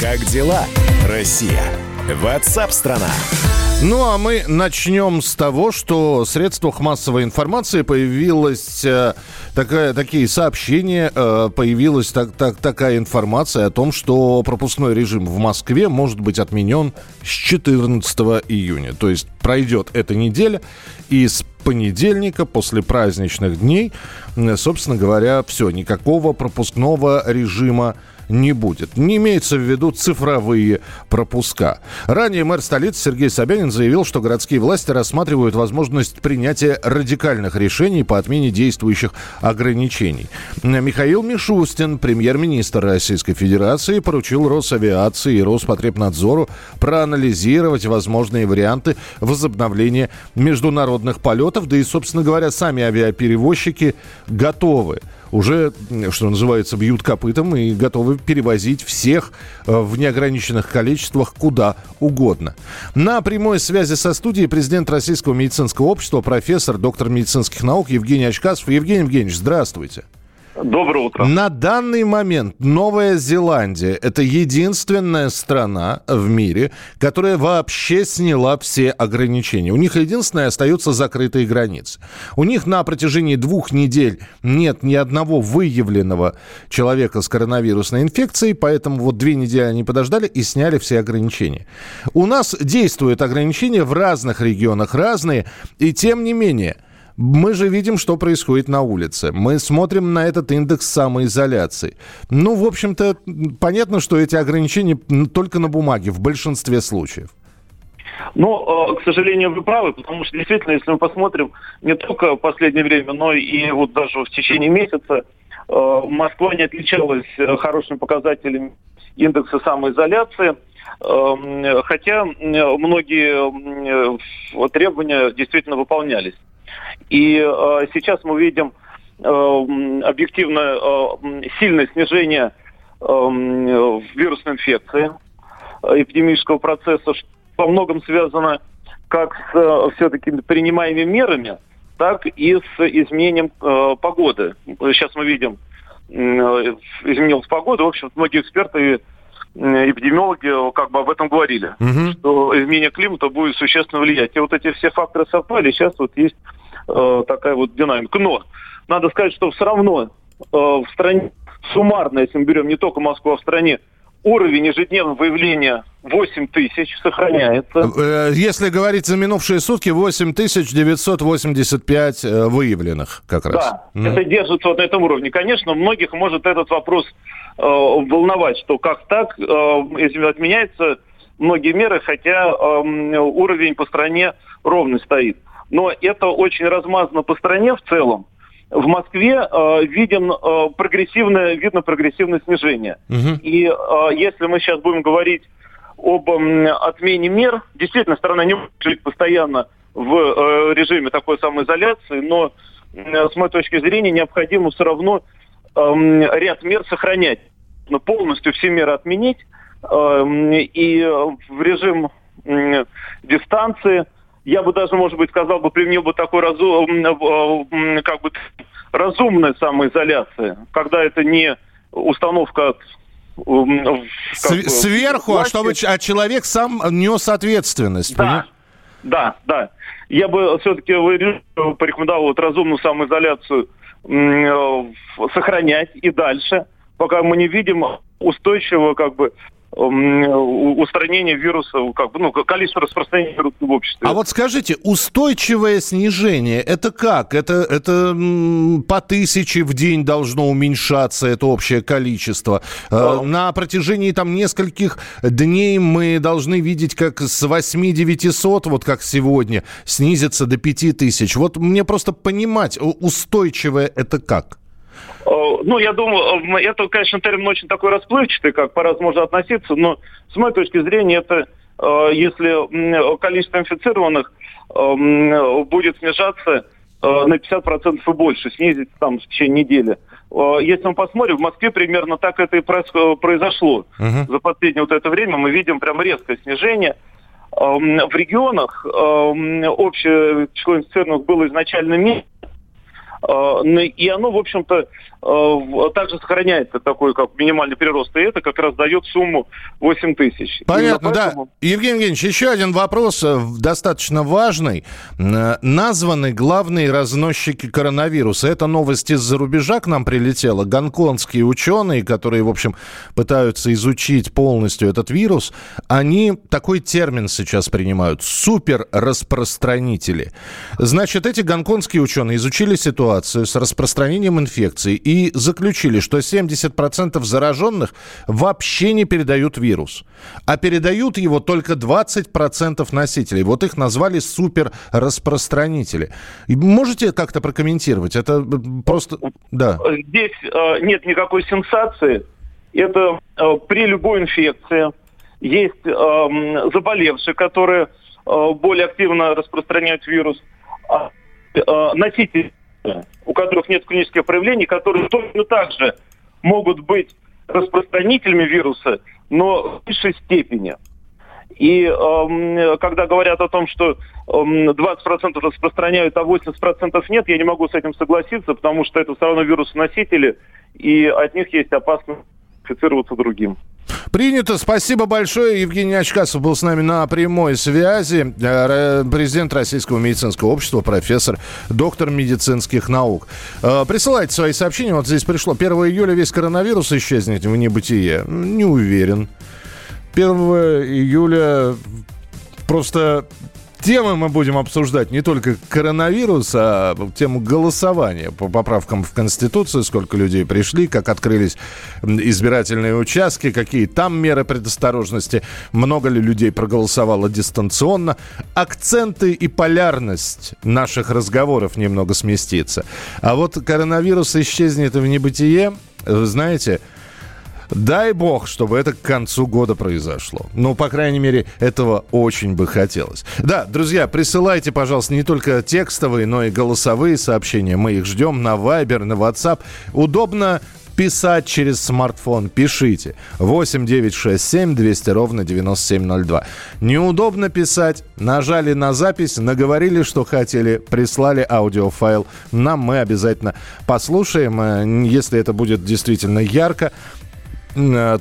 Как дела, Россия? Ватсап-страна! Ну, а мы начнем с того, что в средствах массовой информации появилась э, такая, такие сообщения, э, появилась так, так, такая информация о том, что пропускной режим в Москве может быть отменен с 14 июня. То есть пройдет эта неделя, и с понедельника, после праздничных дней, собственно говоря, все, никакого пропускного режима не будет. Не имеется в виду цифровые пропуска. Ранее мэр столицы Сергей Собянин заявил, что городские власти рассматривают возможность принятия радикальных решений по отмене действующих ограничений. Михаил Мишустин, премьер-министр Российской Федерации, поручил Росавиации и Роспотребнадзору проанализировать возможные варианты возобновления международных полетов. Да и, собственно говоря, сами авиаперевозчики готовы уже, что называется, бьют копытом и готовы перевозить всех э, в неограниченных количествах куда угодно. На прямой связи со студией президент Российского медицинского общества, профессор, доктор медицинских наук Евгений Очкасов. Евгений Евгеньевич, здравствуйте. Доброе утро. На данный момент Новая Зеландия – это единственная страна в мире, которая вообще сняла все ограничения. У них единственное остаются закрытые границы. У них на протяжении двух недель нет ни одного выявленного человека с коронавирусной инфекцией, поэтому вот две недели они подождали и сняли все ограничения. У нас действуют ограничения в разных регионах, разные, и тем не менее – мы же видим, что происходит на улице. Мы смотрим на этот индекс самоизоляции. Ну, в общем-то, понятно, что эти ограничения только на бумаге в большинстве случаев. Ну, к сожалению, вы правы, потому что действительно, если мы посмотрим не только в последнее время, но и вот даже в течение месяца, э, Москва не отличалась э, хорошими показателями индекса самоизоляции, эм, хотя многие требования действительно выполнялись. И э, сейчас мы видим э, объективно э, сильное снижение э, вирусной инфекции, э, эпидемического процесса, что во многом связано как с э, все-таки принимаемыми мерами, так и с изменением э, погоды. Сейчас мы видим, э, изменилась погода. В общем, многие эксперты и эпидемиологи как бы об этом говорили, угу. что изменение климата будет существенно влиять. И вот эти все факторы совпали. Сейчас вот есть э, такая вот динамика. Но надо сказать, что все равно э, в стране суммарно, если мы берем не только Москву, а в стране, уровень ежедневного выявления 8 тысяч сохраняется. Э, если говорить за минувшие сутки, 8 тысяч 985 э, выявленных как раз. Да, mm. это держится вот на этом уровне. Конечно, многих может этот вопрос э, волновать, что как так, э, если отменяются многие меры, хотя э, уровень по стране ровно стоит но это очень размазано по стране в целом. В Москве э, виден э, прогрессивное, видно прогрессивное снижение. Угу. И э, если мы сейчас будем говорить об э, отмене мер, действительно, страна не может жить постоянно в э, режиме такой самоизоляции, но э, с моей точки зрения необходимо все равно э, ряд мер сохранять. Но полностью все меры отменить э, и в режим э, дистанции – я бы даже, может быть, сказал бы, применил бы такой разум, как бы разумная самоизоляция, когда это не установка С, сверху, власти. а чтобы а человек сам нес ответственность. Да, понимаешь? да, да. Я бы все-таки порекомендовал вот разумную самоизоляцию сохранять и дальше, пока мы не видим устойчивого как бы устранения вируса, как бы, ну, количество распространения вируса в обществе. А вот скажите, устойчивое снижение, это как? Это, это по тысяче в день должно уменьшаться, это общее количество. А. На протяжении там нескольких дней мы должны видеть, как с 8-900, вот как сегодня, снизится до 5000. Вот мне просто понимать, устойчивое это как? Э, ну, я думаю, э, это, конечно, термин очень такой расплывчатый, как по-разному можно относиться, но с моей точки зрения это, э, если количество инфицированных будет снижаться на 50% и больше, снизить там в течение недели. Если мы посмотрим, в Москве примерно так это и произошло. Uh-huh. За последнее вот это время мы видим прям резкое снижение. В регионах общее число инфицированных было изначально меньше, и оно, в общем-то, э, также сохраняется такой, как минимальный прирост. И это как раз дает сумму 8 тысяч. Понятно, поэтому... да. Евгений Евгеньевич, еще один вопрос, э, достаточно важный. Названы главные разносчики коронавируса. Это новость из-за рубежа к нам прилетела. Гонконгские ученые, которые, в общем, пытаются изучить полностью этот вирус, они такой термин сейчас принимают – суперраспространители. Значит, эти гонконгские ученые изучили ситуацию ситуацию с распространением инфекции и заключили, что 70% зараженных вообще не передают вирус, а передают его только 20% носителей. Вот их назвали суперраспространители. Можете как-то прокомментировать? Это просто... Да. Здесь э, нет никакой сенсации. Это э, при любой инфекции есть э, заболевшие, которые э, более активно распространяют вирус. А э, носители у которых нет клинических проявлений, которые точно так же могут быть распространителями вируса, но в высшей степени. И э, когда говорят о том, что э, 20% распространяют, а 80% нет, я не могу с этим согласиться, потому что это все равно вирусоносители, и от них есть опасность инфицироваться другим. Принято. Спасибо большое. Евгений Очкасов был с нами на прямой связи. Э, президент Российского медицинского общества, профессор, доктор медицинских наук. Э, присылайте свои сообщения. Вот здесь пришло. 1 июля весь коронавирус исчезнет в небытие. Не уверен. 1 июля просто темы мы будем обсуждать не только коронавирус, а тему голосования по поправкам в Конституцию, сколько людей пришли, как открылись избирательные участки, какие там меры предосторожности, много ли людей проголосовало дистанционно. Акценты и полярность наших разговоров немного сместится. А вот коронавирус исчезнет в небытие, знаете, Дай бог, чтобы это к концу года произошло. Ну, по крайней мере, этого очень бы хотелось. Да, друзья, присылайте, пожалуйста, не только текстовые, но и голосовые сообщения. Мы их ждем на Viber, на WhatsApp. Удобно писать через смартфон. Пишите. 8 9 6 7 200 ровно 9702. Неудобно писать. Нажали на запись, наговорили, что хотели, прислали аудиофайл. Нам мы обязательно послушаем. Э, если это будет действительно ярко,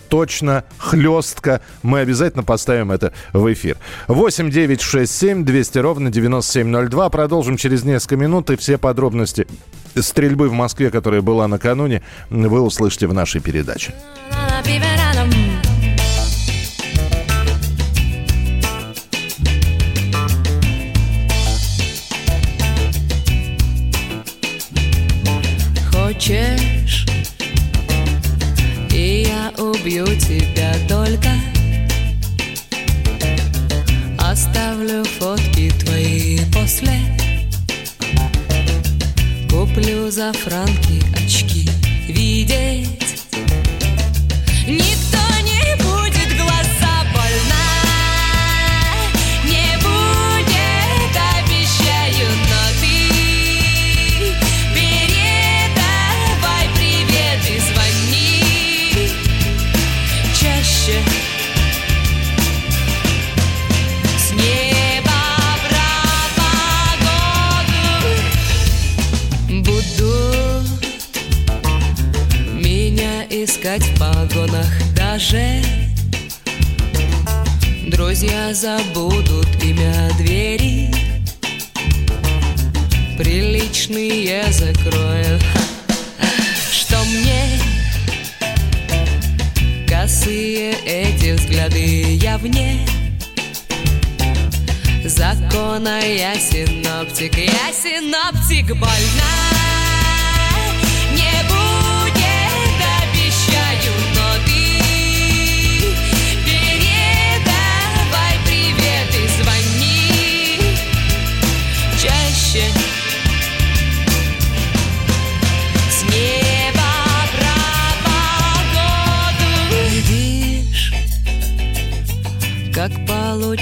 точно, хлестко. Мы обязательно поставим это в эфир. 8 9 6 7 200 ровно 9702. Продолжим через несколько минут. И все подробности стрельбы в Москве, которая была накануне, вы услышите в нашей передаче. Хочешь убью тебя только. Оставлю фотки твои после. Куплю за франки очки Видеть. Никто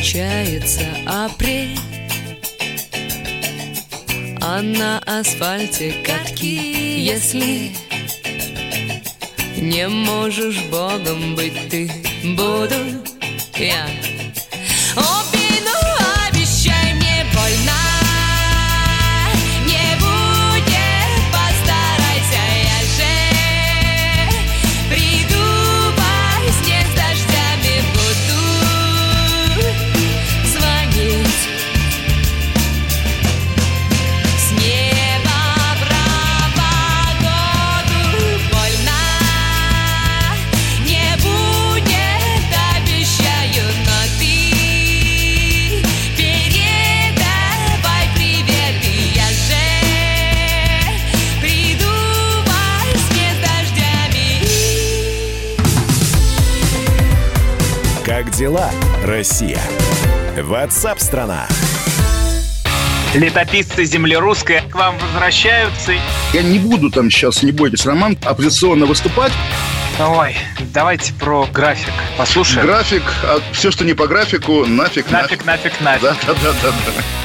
случается апрель А на асфальте катки Если не можешь Богом быть ты Буду я Как дела, Россия? Ватсап-страна! Летописцы земли русской к вам возвращаются. Я не буду там сейчас, не бойтесь, Роман, оппозиционно выступать. Ой, давайте про график послушаем. График, а все, что не по графику, нафиг, нафиг. Нафиг, нафиг, нафиг. Да, да, да, да. да.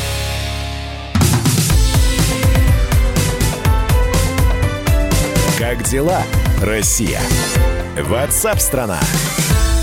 Как дела, Россия? Ватсап-страна!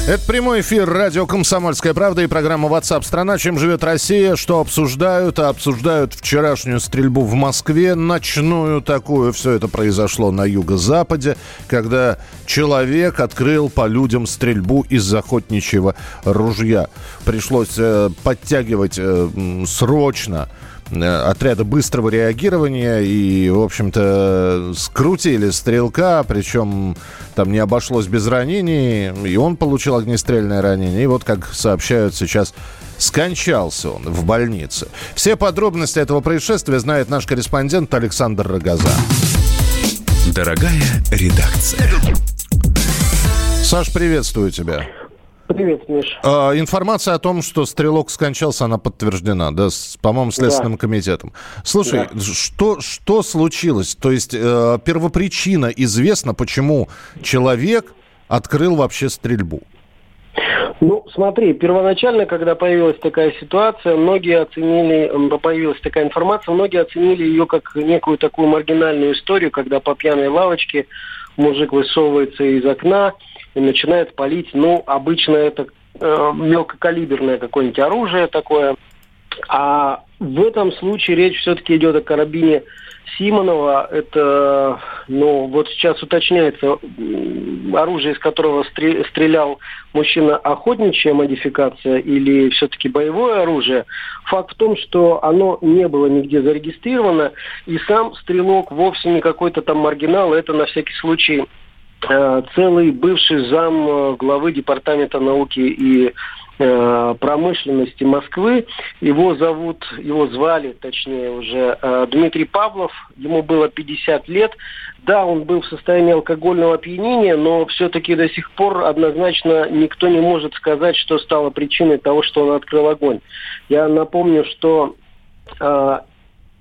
Это прямой эфир радио «Комсомольская правда» и программа WhatsApp страна Чем живет Россия? Что обсуждают? А обсуждают вчерашнюю стрельбу в Москве, ночную такую. Все это произошло на юго-западе, когда человек открыл по людям стрельбу из охотничьего ружья. Пришлось э, подтягивать э, срочно отряда быстрого реагирования и, в общем-то, скрутили стрелка, причем там не обошлось без ранений, и он получил огнестрельное ранение. И вот, как сообщают сейчас, скончался он в больнице. Все подробности этого происшествия знает наш корреспондент Александр Рогоза. Дорогая редакция. Саш, приветствую тебя. Привет, Миш. А, информация о том, что стрелок скончался, она подтверждена, да, с, по-моему, Следственным да. комитетом. Слушай, да. что, что случилось? То есть э, первопричина известна, почему человек открыл вообще стрельбу? Ну, смотри, первоначально, когда появилась такая ситуация, многие оценили, появилась такая информация, многие оценили ее как некую такую маргинальную историю, когда по пьяной лавочке мужик высовывается из окна, и начинает палить, ну, обычно это э, мелкокалиберное какое-нибудь оружие такое. А в этом случае речь все-таки идет о карабине Симонова. Это, ну, вот сейчас уточняется, оружие, из которого стрелял мужчина, охотничья модификация или все-таки боевое оружие. Факт в том, что оно не было нигде зарегистрировано, и сам стрелок вовсе не какой-то там маргинал, это на всякий случай целый бывший зам э, главы Департамента науки и э, промышленности Москвы. Его зовут, его звали, точнее уже, Дмитрий Павлов. Ему было 50 лет. Да, он был в состоянии алкогольного опьянения, но все-таки до сих пор однозначно никто не может сказать, что стало причиной того, что он открыл огонь. Я напомню, что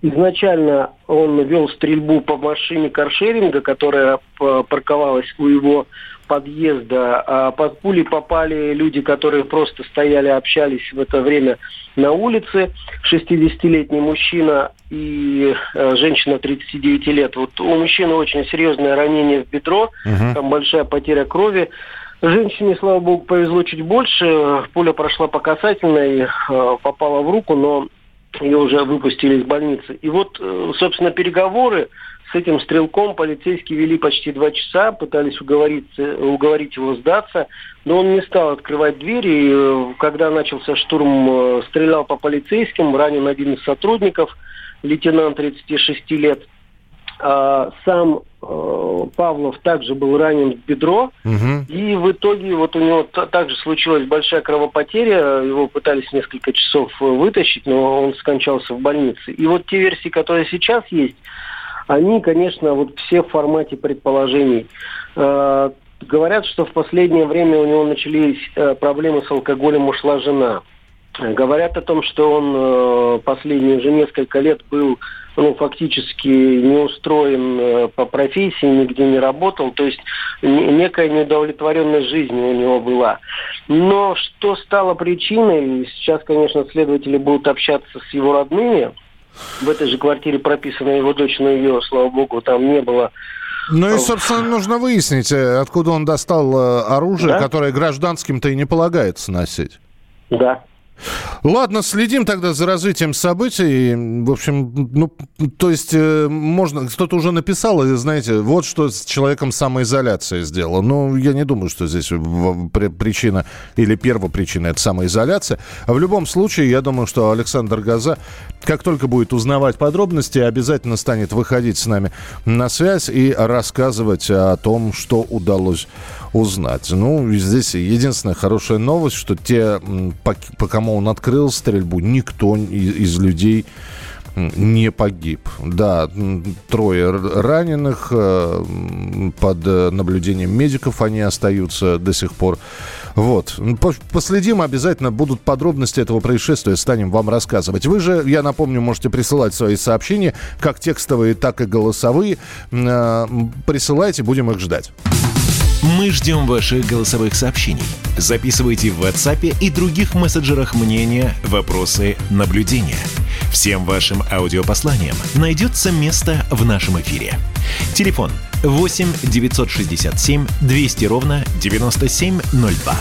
Изначально он вел стрельбу по машине каршеринга, которая парковалась у его подъезда. А под пули попали люди, которые просто стояли, общались в это время на улице. 60-летний мужчина и э, женщина 39 лет. Вот у мужчины очень серьезное ранение в бедро, uh там большая потеря крови. Женщине, слава богу, повезло чуть больше. Пуля прошла по касательной, э, попала в руку, но ее уже выпустили из больницы. И вот, э, собственно, переговоры с этим стрелком полицейские вели почти два часа, пытались уговорить, уговорить его сдаться, но он не стал открывать двери. И, э, когда начался штурм, э, стрелял по полицейским, ранен один из сотрудников, лейтенант 36 лет – сам э, Павлов также был ранен в бедро, угу. и в итоге вот у него также случилась большая кровопотеря, его пытались несколько часов вытащить, но он скончался в больнице. И вот те версии, которые сейчас есть, они, конечно, вот все в формате предположений. Э, говорят, что в последнее время у него начались э, проблемы с алкоголем, ушла жена. Говорят о том, что он последние уже несколько лет был ну, фактически не устроен э, по профессии, нигде не работал, то есть некая неудовлетворенность жизни у него была. Но что стало причиной, сейчас, конечно, следователи будут общаться с его родными, в этой же квартире прописана его дочь, но ее, слава богу, там не было ну и, собственно, нужно выяснить, э, откуда он достал э, оружие, да? которое гражданским-то и не полагается носить. Да. Ладно, следим тогда за развитием событий. В общем, ну, то есть, э, можно... Кто-то уже написал, знаете, вот что с человеком самоизоляция сделала. Ну, я не думаю, что здесь причина или первопричина – это самоизоляция. А в любом случае, я думаю, что Александр Газа, как только будет узнавать подробности, обязательно станет выходить с нами на связь и рассказывать о том, что удалось узнать. Ну, здесь единственная хорошая новость, что те, по, по кому он открыл стрельбу, никто из, людей не погиб. Да, трое раненых э, под наблюдением медиков они остаются до сих пор. Вот. Последим обязательно. Будут подробности этого происшествия. Станем вам рассказывать. Вы же, я напомню, можете присылать свои сообщения, как текстовые, так и голосовые. Э, присылайте, будем их ждать. Мы ждем ваших голосовых сообщений. Записывайте в WhatsApp и других мессенджерах мнения, вопросы, наблюдения. Всем вашим аудиопосланиям найдется место в нашем эфире. Телефон 8 967 200 ровно 9702.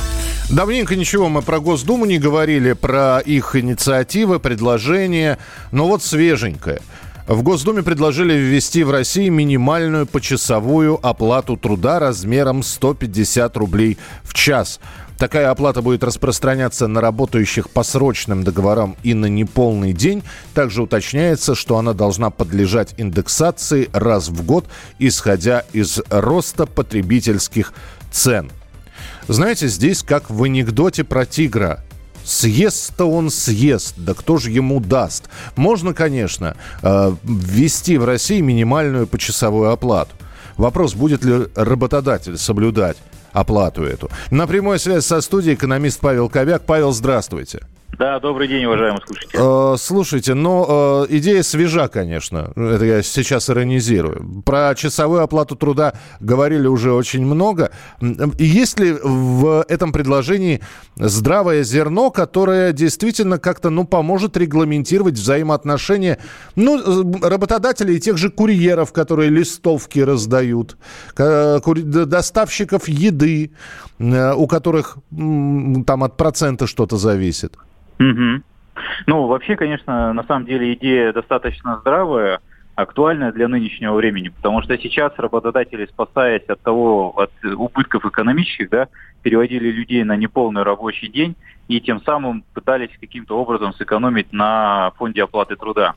Давненько ничего мы про Госдуму не говорили, про их инициативы, предложения. Но вот свеженькое – в Госдуме предложили ввести в России минимальную почасовую оплату труда размером 150 рублей в час. Такая оплата будет распространяться на работающих по срочным договорам и на неполный день. Также уточняется, что она должна подлежать индексации раз в год, исходя из роста потребительских цен. Знаете, здесь как в анекдоте про тигра. Съест-то он съест, да кто же ему даст? Можно, конечно, э, ввести в России минимальную почасовую оплату. Вопрос, будет ли работодатель соблюдать оплату эту. На прямой связь со студией экономист Павел Ковяк. Павел, здравствуйте. Да, добрый день, уважаемые слушатели. Э, слушайте, но э, идея свежа, конечно. Это я сейчас иронизирую. Про часовую оплату труда говорили уже очень много. Есть ли в этом предложении здравое зерно, которое действительно как-то ну, поможет регламентировать взаимоотношения ну, э, работодателей и тех же курьеров, которые листовки раздают, доставщиков еды, у которых там от процента что-то зависит? Угу. Ну, вообще, конечно, на самом деле идея достаточно здравая, актуальная для нынешнего времени, потому что сейчас работодатели, спасаясь от того, от убытков экономических, да, переводили людей на неполный рабочий день и тем самым пытались каким-то образом сэкономить на фонде оплаты труда.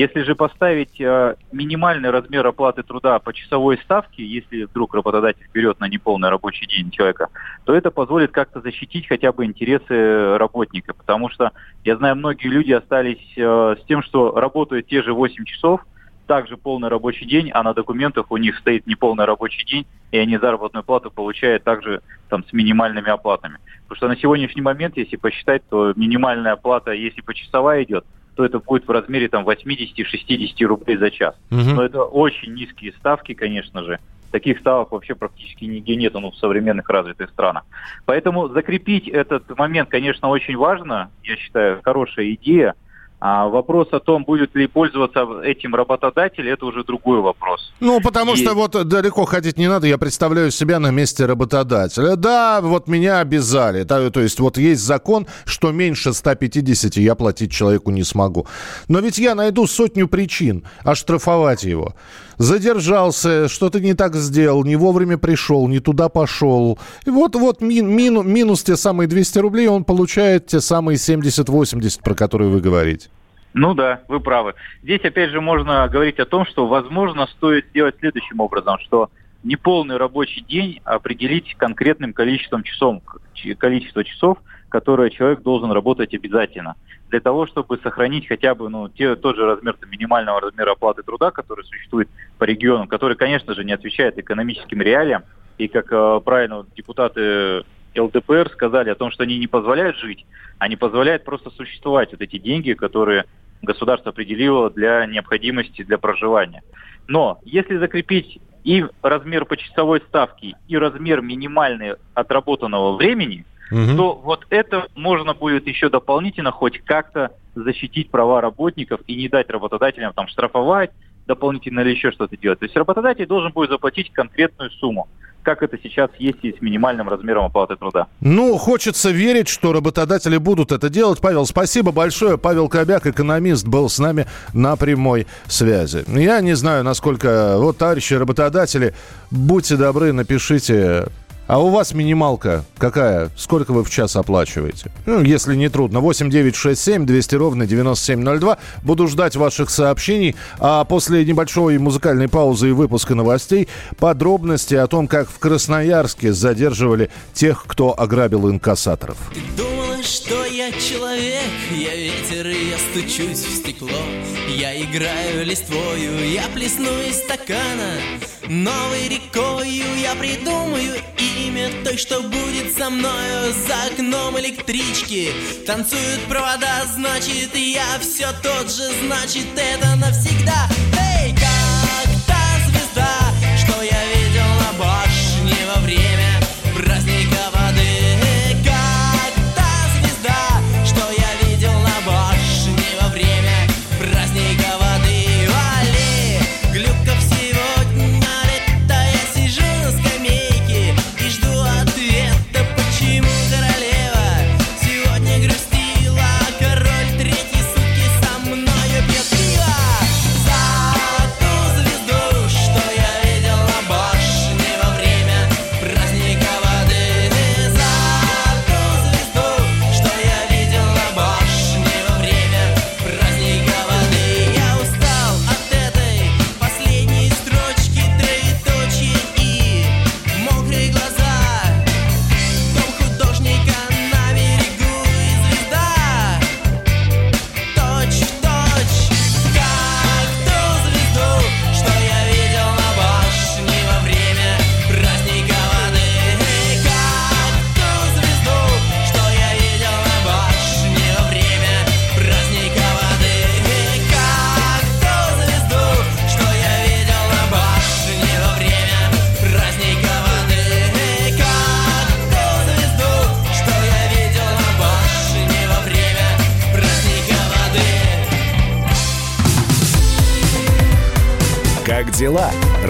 Если же поставить э, минимальный размер оплаты труда по часовой ставке, если вдруг работодатель берет на неполный рабочий день человека, то это позволит как-то защитить хотя бы интересы работника. Потому что я знаю, многие люди остались э, с тем, что работают те же 8 часов, также полный рабочий день, а на документах у них стоит неполный рабочий день, и они заработную плату получают также там, с минимальными оплатами. Потому что на сегодняшний момент, если посчитать, то минимальная оплата, если почасовая идет, то это будет в размере там 80-60 рублей за час. Угу. Но это очень низкие ставки, конечно же. Таких ставок вообще практически нигде нет ну, в современных развитых странах. Поэтому закрепить этот момент, конечно, очень важно. Я считаю, хорошая идея. А вопрос о том, будет ли пользоваться этим работодатель, это уже другой вопрос. Ну, потому и... что вот далеко ходить не надо, я представляю себя на месте работодателя. Да, вот меня обязали. Да, то есть вот есть закон, что меньше 150 я платить человеку не смогу. Но ведь я найду сотню причин оштрафовать его. Задержался, что-то не так сделал, не вовремя пришел, не туда пошел. И вот, вот мин, мину, минус те самые 200 рублей, он получает те самые 70-80, про которые вы говорите. Ну да, вы правы. Здесь опять же можно говорить о том, что возможно стоит сделать следующим образом, что неполный рабочий день определить конкретным количеством часов, количество часов, которое человек должен работать обязательно. Для того, чтобы сохранить хотя бы ну, те, тот же размер минимального размера оплаты труда, который существует по регионам, который, конечно же, не отвечает экономическим реалиям. И как э, правильно депутаты ЛДПР сказали о том, что они не позволяют жить, они позволяют просто существовать. Вот эти деньги, которые государство определило для необходимости для проживания. Но если закрепить и размер почасовой ставки, и размер минимальный отработанного времени, угу. то вот это можно будет еще дополнительно хоть как-то защитить права работников и не дать работодателям там штрафовать дополнительно или еще что-то делать. То есть работодатель должен будет заплатить конкретную сумму. как это сейчас есть и с минимальным размером оплаты труда. Ну, хочется верить, что работодатели будут это делать. Павел, спасибо большое. Павел Кобяк, экономист, был с нами на прямой связи. Я не знаю, насколько... Вот, товарищи работодатели, будьте добры, напишите а у вас минималка какая? Сколько вы в час оплачиваете? Ну, если не трудно. 8 9 6 7 200 ровно 9702. Буду ждать ваших сообщений. А после небольшой музыкальной паузы и выпуска новостей подробности о том, как в Красноярске задерживали тех, кто ограбил инкассаторов. Ты что я человек? Я ветер, и я стучусь в стекло. Я играю листвою, я плесну из стакана. Новой рекою я придумаю имя той, что будет со мною За окном электрички танцуют провода Значит, я все тот же, значит, это навсегда Эй,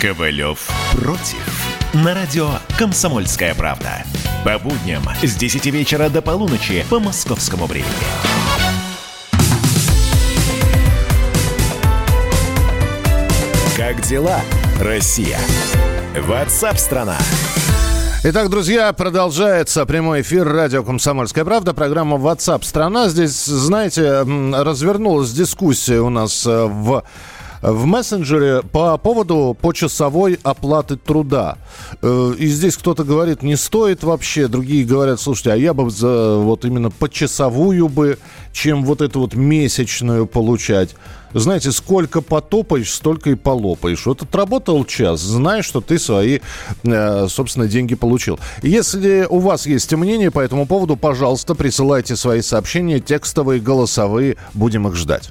Ковалев против. На радио «Комсомольская правда». По будням с 10 вечера до полуночи по московскому времени. Как дела, Россия? Ватсап-страна! Итак, друзья, продолжается прямой эфир радио «Комсомольская правда», программа WhatsApp страна». Здесь, знаете, развернулась дискуссия у нас э, в в мессенджере по поводу почасовой оплаты труда. Э, и здесь кто-то говорит, не стоит вообще. Другие говорят, слушайте, а я бы за вот именно почасовую бы, чем вот эту вот месячную получать. Знаете, сколько потопаешь, столько и полопаешь. Вот отработал час, знаешь, что ты свои, э, собственно, деньги получил. Если у вас есть мнение по этому поводу, пожалуйста, присылайте свои сообщения, текстовые, голосовые. Будем их ждать.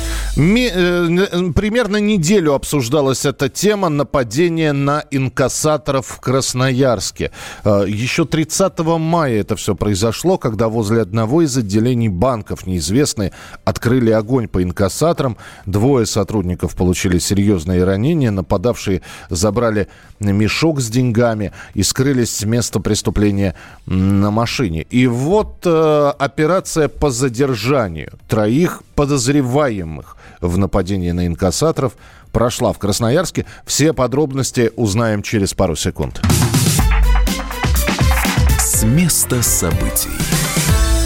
Ми, э, примерно неделю обсуждалась эта тема нападения на инкассаторов в Красноярске. Э, еще 30 мая это все произошло, когда возле одного из отделений банков неизвестные открыли огонь по инкассаторам. Двое сотрудников получили серьезные ранения. Нападавшие забрали мешок с деньгами и скрылись с места преступления на машине. И вот э, операция по задержанию троих подозреваемых в нападении на инкассаторов прошла в Красноярске. Все подробности узнаем через пару секунд. С места событий.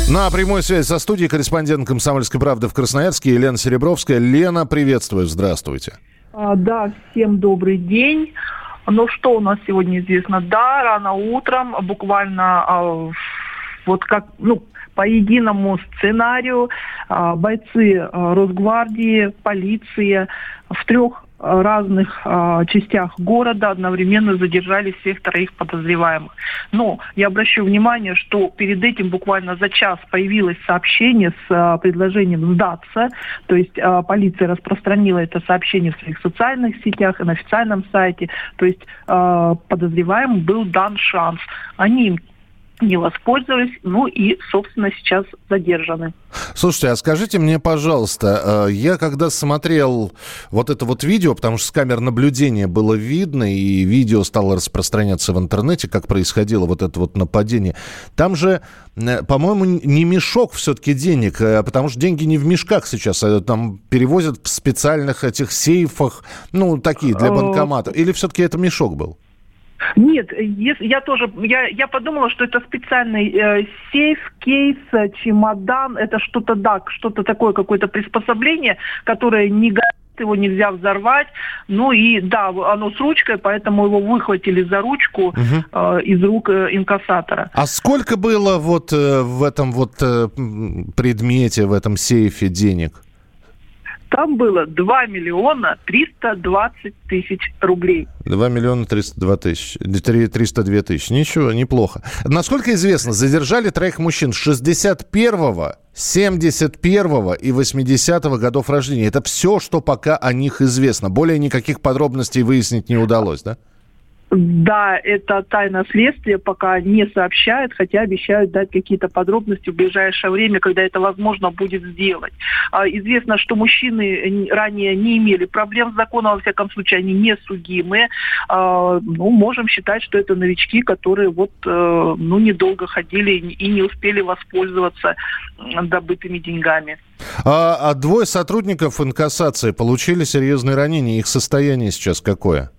На прямой связи со студией корреспондент «Комсомольской правды» в Красноярске Елена Серебровская. Лена, приветствую, здравствуйте. А, да, всем добрый день. Ну, что у нас сегодня известно? Да, рано утром, буквально а, вот как, ну, по единому сценарию а, бойцы а, Росгвардии, полиции в трех разных э, частях города одновременно задержали всех троих подозреваемых. Но я обращу внимание, что перед этим буквально за час появилось сообщение с э, предложением сдаться. То есть э, полиция распространила это сообщение в своих социальных сетях и на официальном сайте. То есть э, подозреваемым был дан шанс. Они не воспользовались, ну и, собственно, сейчас задержаны. Слушайте, а скажите мне, пожалуйста, э, я когда смотрел вот это вот видео, потому что с камер наблюдения было видно, и видео стало распространяться в интернете, как происходило вот это вот нападение, там же, э, по-моему, не мешок все-таки денег, э, потому что деньги не в мешках сейчас, а там перевозят в специальных этих сейфах, ну, такие для банкомата. Или все-таки это мешок был? Нет, я тоже, я, я подумала, что это специальный э, сейф, кейс, э, чемодан, это что-то, да, что-то такое, какое-то приспособление, которое не горит, его нельзя взорвать. Ну и да, оно с ручкой, поэтому его выхватили за ручку угу. э, из рук э, инкассатора. А сколько было вот э, в этом вот э, предмете, в этом сейфе денег? Там было 2 миллиона 320 тысяч рублей. 2 миллиона 302 тысячи. 302 тысячи. Ничего, неплохо. Насколько известно, задержали троих мужчин 61-го, 71-го и 80-го годов рождения. Это все, что пока о них известно. Более никаких подробностей выяснить не удалось, да? Да, это тайна следствия, пока не сообщают, хотя обещают дать какие-то подробности в ближайшее время, когда это возможно будет сделать. А, известно, что мужчины ранее не имели проблем с законом, во всяком случае, они не судимы. А, ну, можем считать, что это новички, которые вот, э, ну, недолго ходили и не успели воспользоваться добытыми деньгами. А, а двое сотрудников инкассации получили серьезные ранения. Их состояние сейчас какое?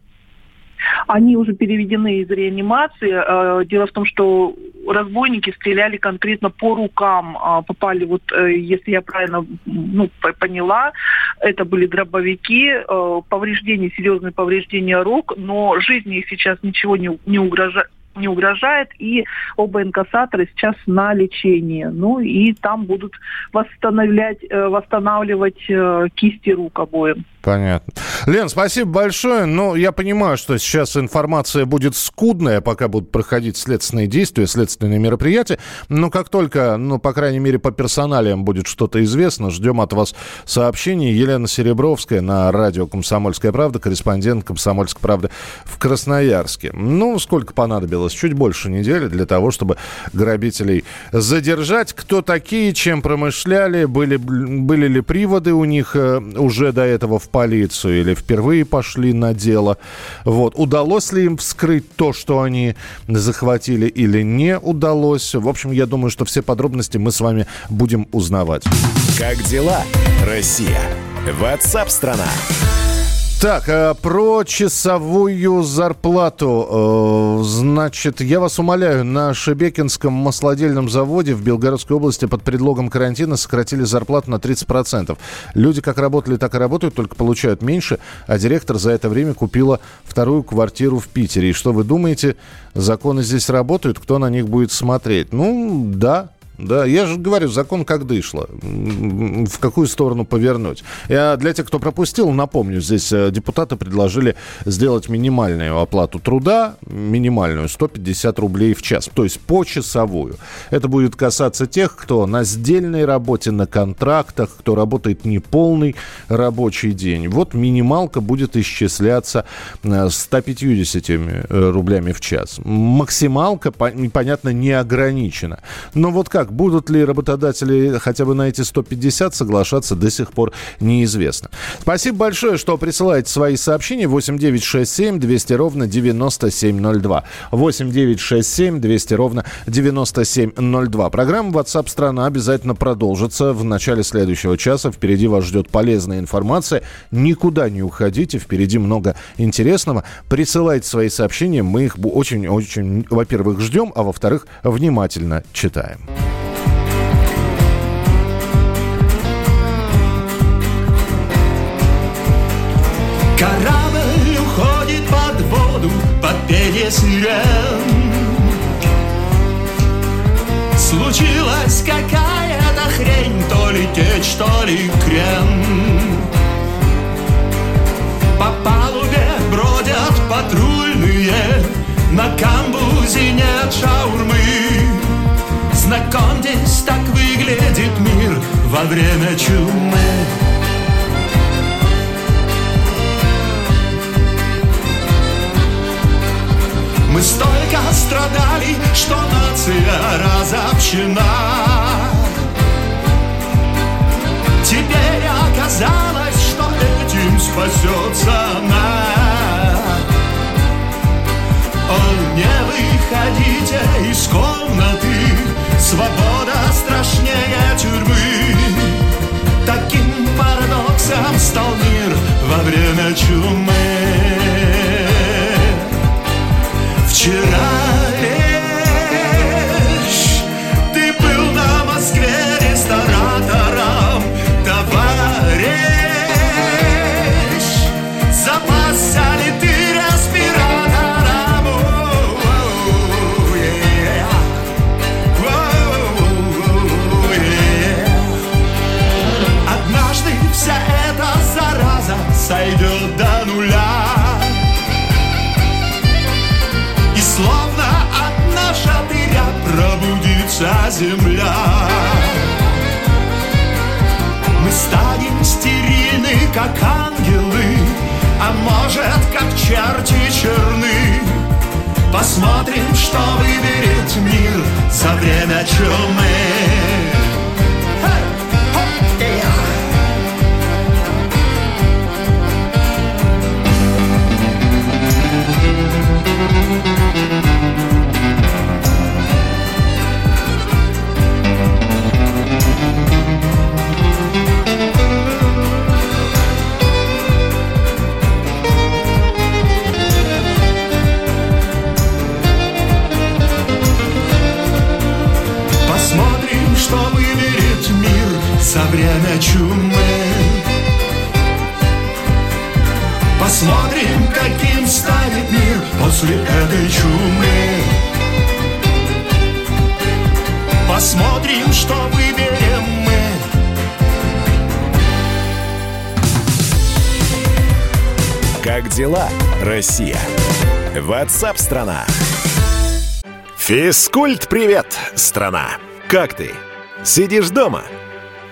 Они уже переведены из реанимации. Э, дело в том, что разбойники стреляли конкретно по рукам, а, попали, вот, э, если я правильно ну, поняла, это были дробовики, э, повреждения, серьезные повреждения рук, но жизни их сейчас ничего не, не угрожает не угрожает, и оба инкассатора сейчас на лечении. Ну и там будут восстанавливать, восстанавливать кисти рук обоим. Понятно. Лен, спасибо большое. Ну, я понимаю, что сейчас информация будет скудная, пока будут проходить следственные действия, следственные мероприятия. Но как только, ну, по крайней мере, по персоналиям будет что-то известно, ждем от вас сообщений. Елена Серебровская на радио «Комсомольская правда», корреспондент «Комсомольской правды» в Красноярске. Ну, сколько понадобилось? Чуть больше недели для того, чтобы грабителей задержать. Кто такие, чем промышляли, были, были ли приводы у них э, уже до этого в полицию или впервые пошли на дело. Вот. Удалось ли им вскрыть то, что они захватили или не удалось? В общем, я думаю, что все подробности мы с вами будем узнавать. Как дела, Россия? Ватсап-страна! Так, э, про часовую зарплату. Э, значит, я вас умоляю, на Шебекинском маслодельном заводе в Белгородской области под предлогом карантина сократили зарплату на 30%. Люди как работали, так и работают, только получают меньше, а директор за это время купила вторую квартиру в Питере. И что вы думаете, законы здесь работают, кто на них будет смотреть? Ну, да, да, я же говорю, закон как дышло. В какую сторону повернуть? Я для тех, кто пропустил, напомню, здесь э, депутаты предложили сделать минимальную оплату труда, минимальную, 150 рублей в час, то есть почасовую. Это будет касаться тех, кто на сдельной работе, на контрактах, кто работает не полный рабочий день. Вот минималка будет исчисляться 150 э, э, рублями в час. Максималка, понятно, не ограничена. Но вот как как, будут ли работодатели хотя бы на эти 150 соглашаться, до сих пор неизвестно. Спасибо большое, что присылаете свои сообщения. 8967 200 ровно 9702. 8967 200 ровно 9702. Программа WhatsApp страна обязательно продолжится в начале следующего часа. Впереди вас ждет полезная информация. Никуда не уходите, впереди много интересного. Присылайте свои сообщения, мы их очень-очень, во-первых, ждем, а во-вторых, внимательно читаем. Сирен Случилась какая-то хрень То ли течь, то ли крен. По палубе бродят патрульные На камбузе нет шаурмы. Знакомьтесь, так выглядит мир во время чумы страдали, что нация разобщена. Теперь оказалось, что этим спасется она О, не выходите из комнаты Свобода страшнее тюрьмы. Таким парадоксом стал мир во время чумы. Вчера земля. Мы станем стерильны, как ангелы А может, как черти черны. Посмотрим, что выберет мир за время чумы за время чумы Посмотрим, каким станет мир после этой чумы Посмотрим, что выберем мы Как дела, Россия? Ватсап-страна! Физкульт-привет, страна! Как ты? Сидишь дома?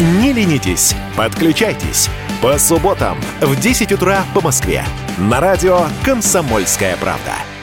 Не ленитесь, подключайтесь. По субботам в 10 утра по Москве. На радио «Комсомольская правда».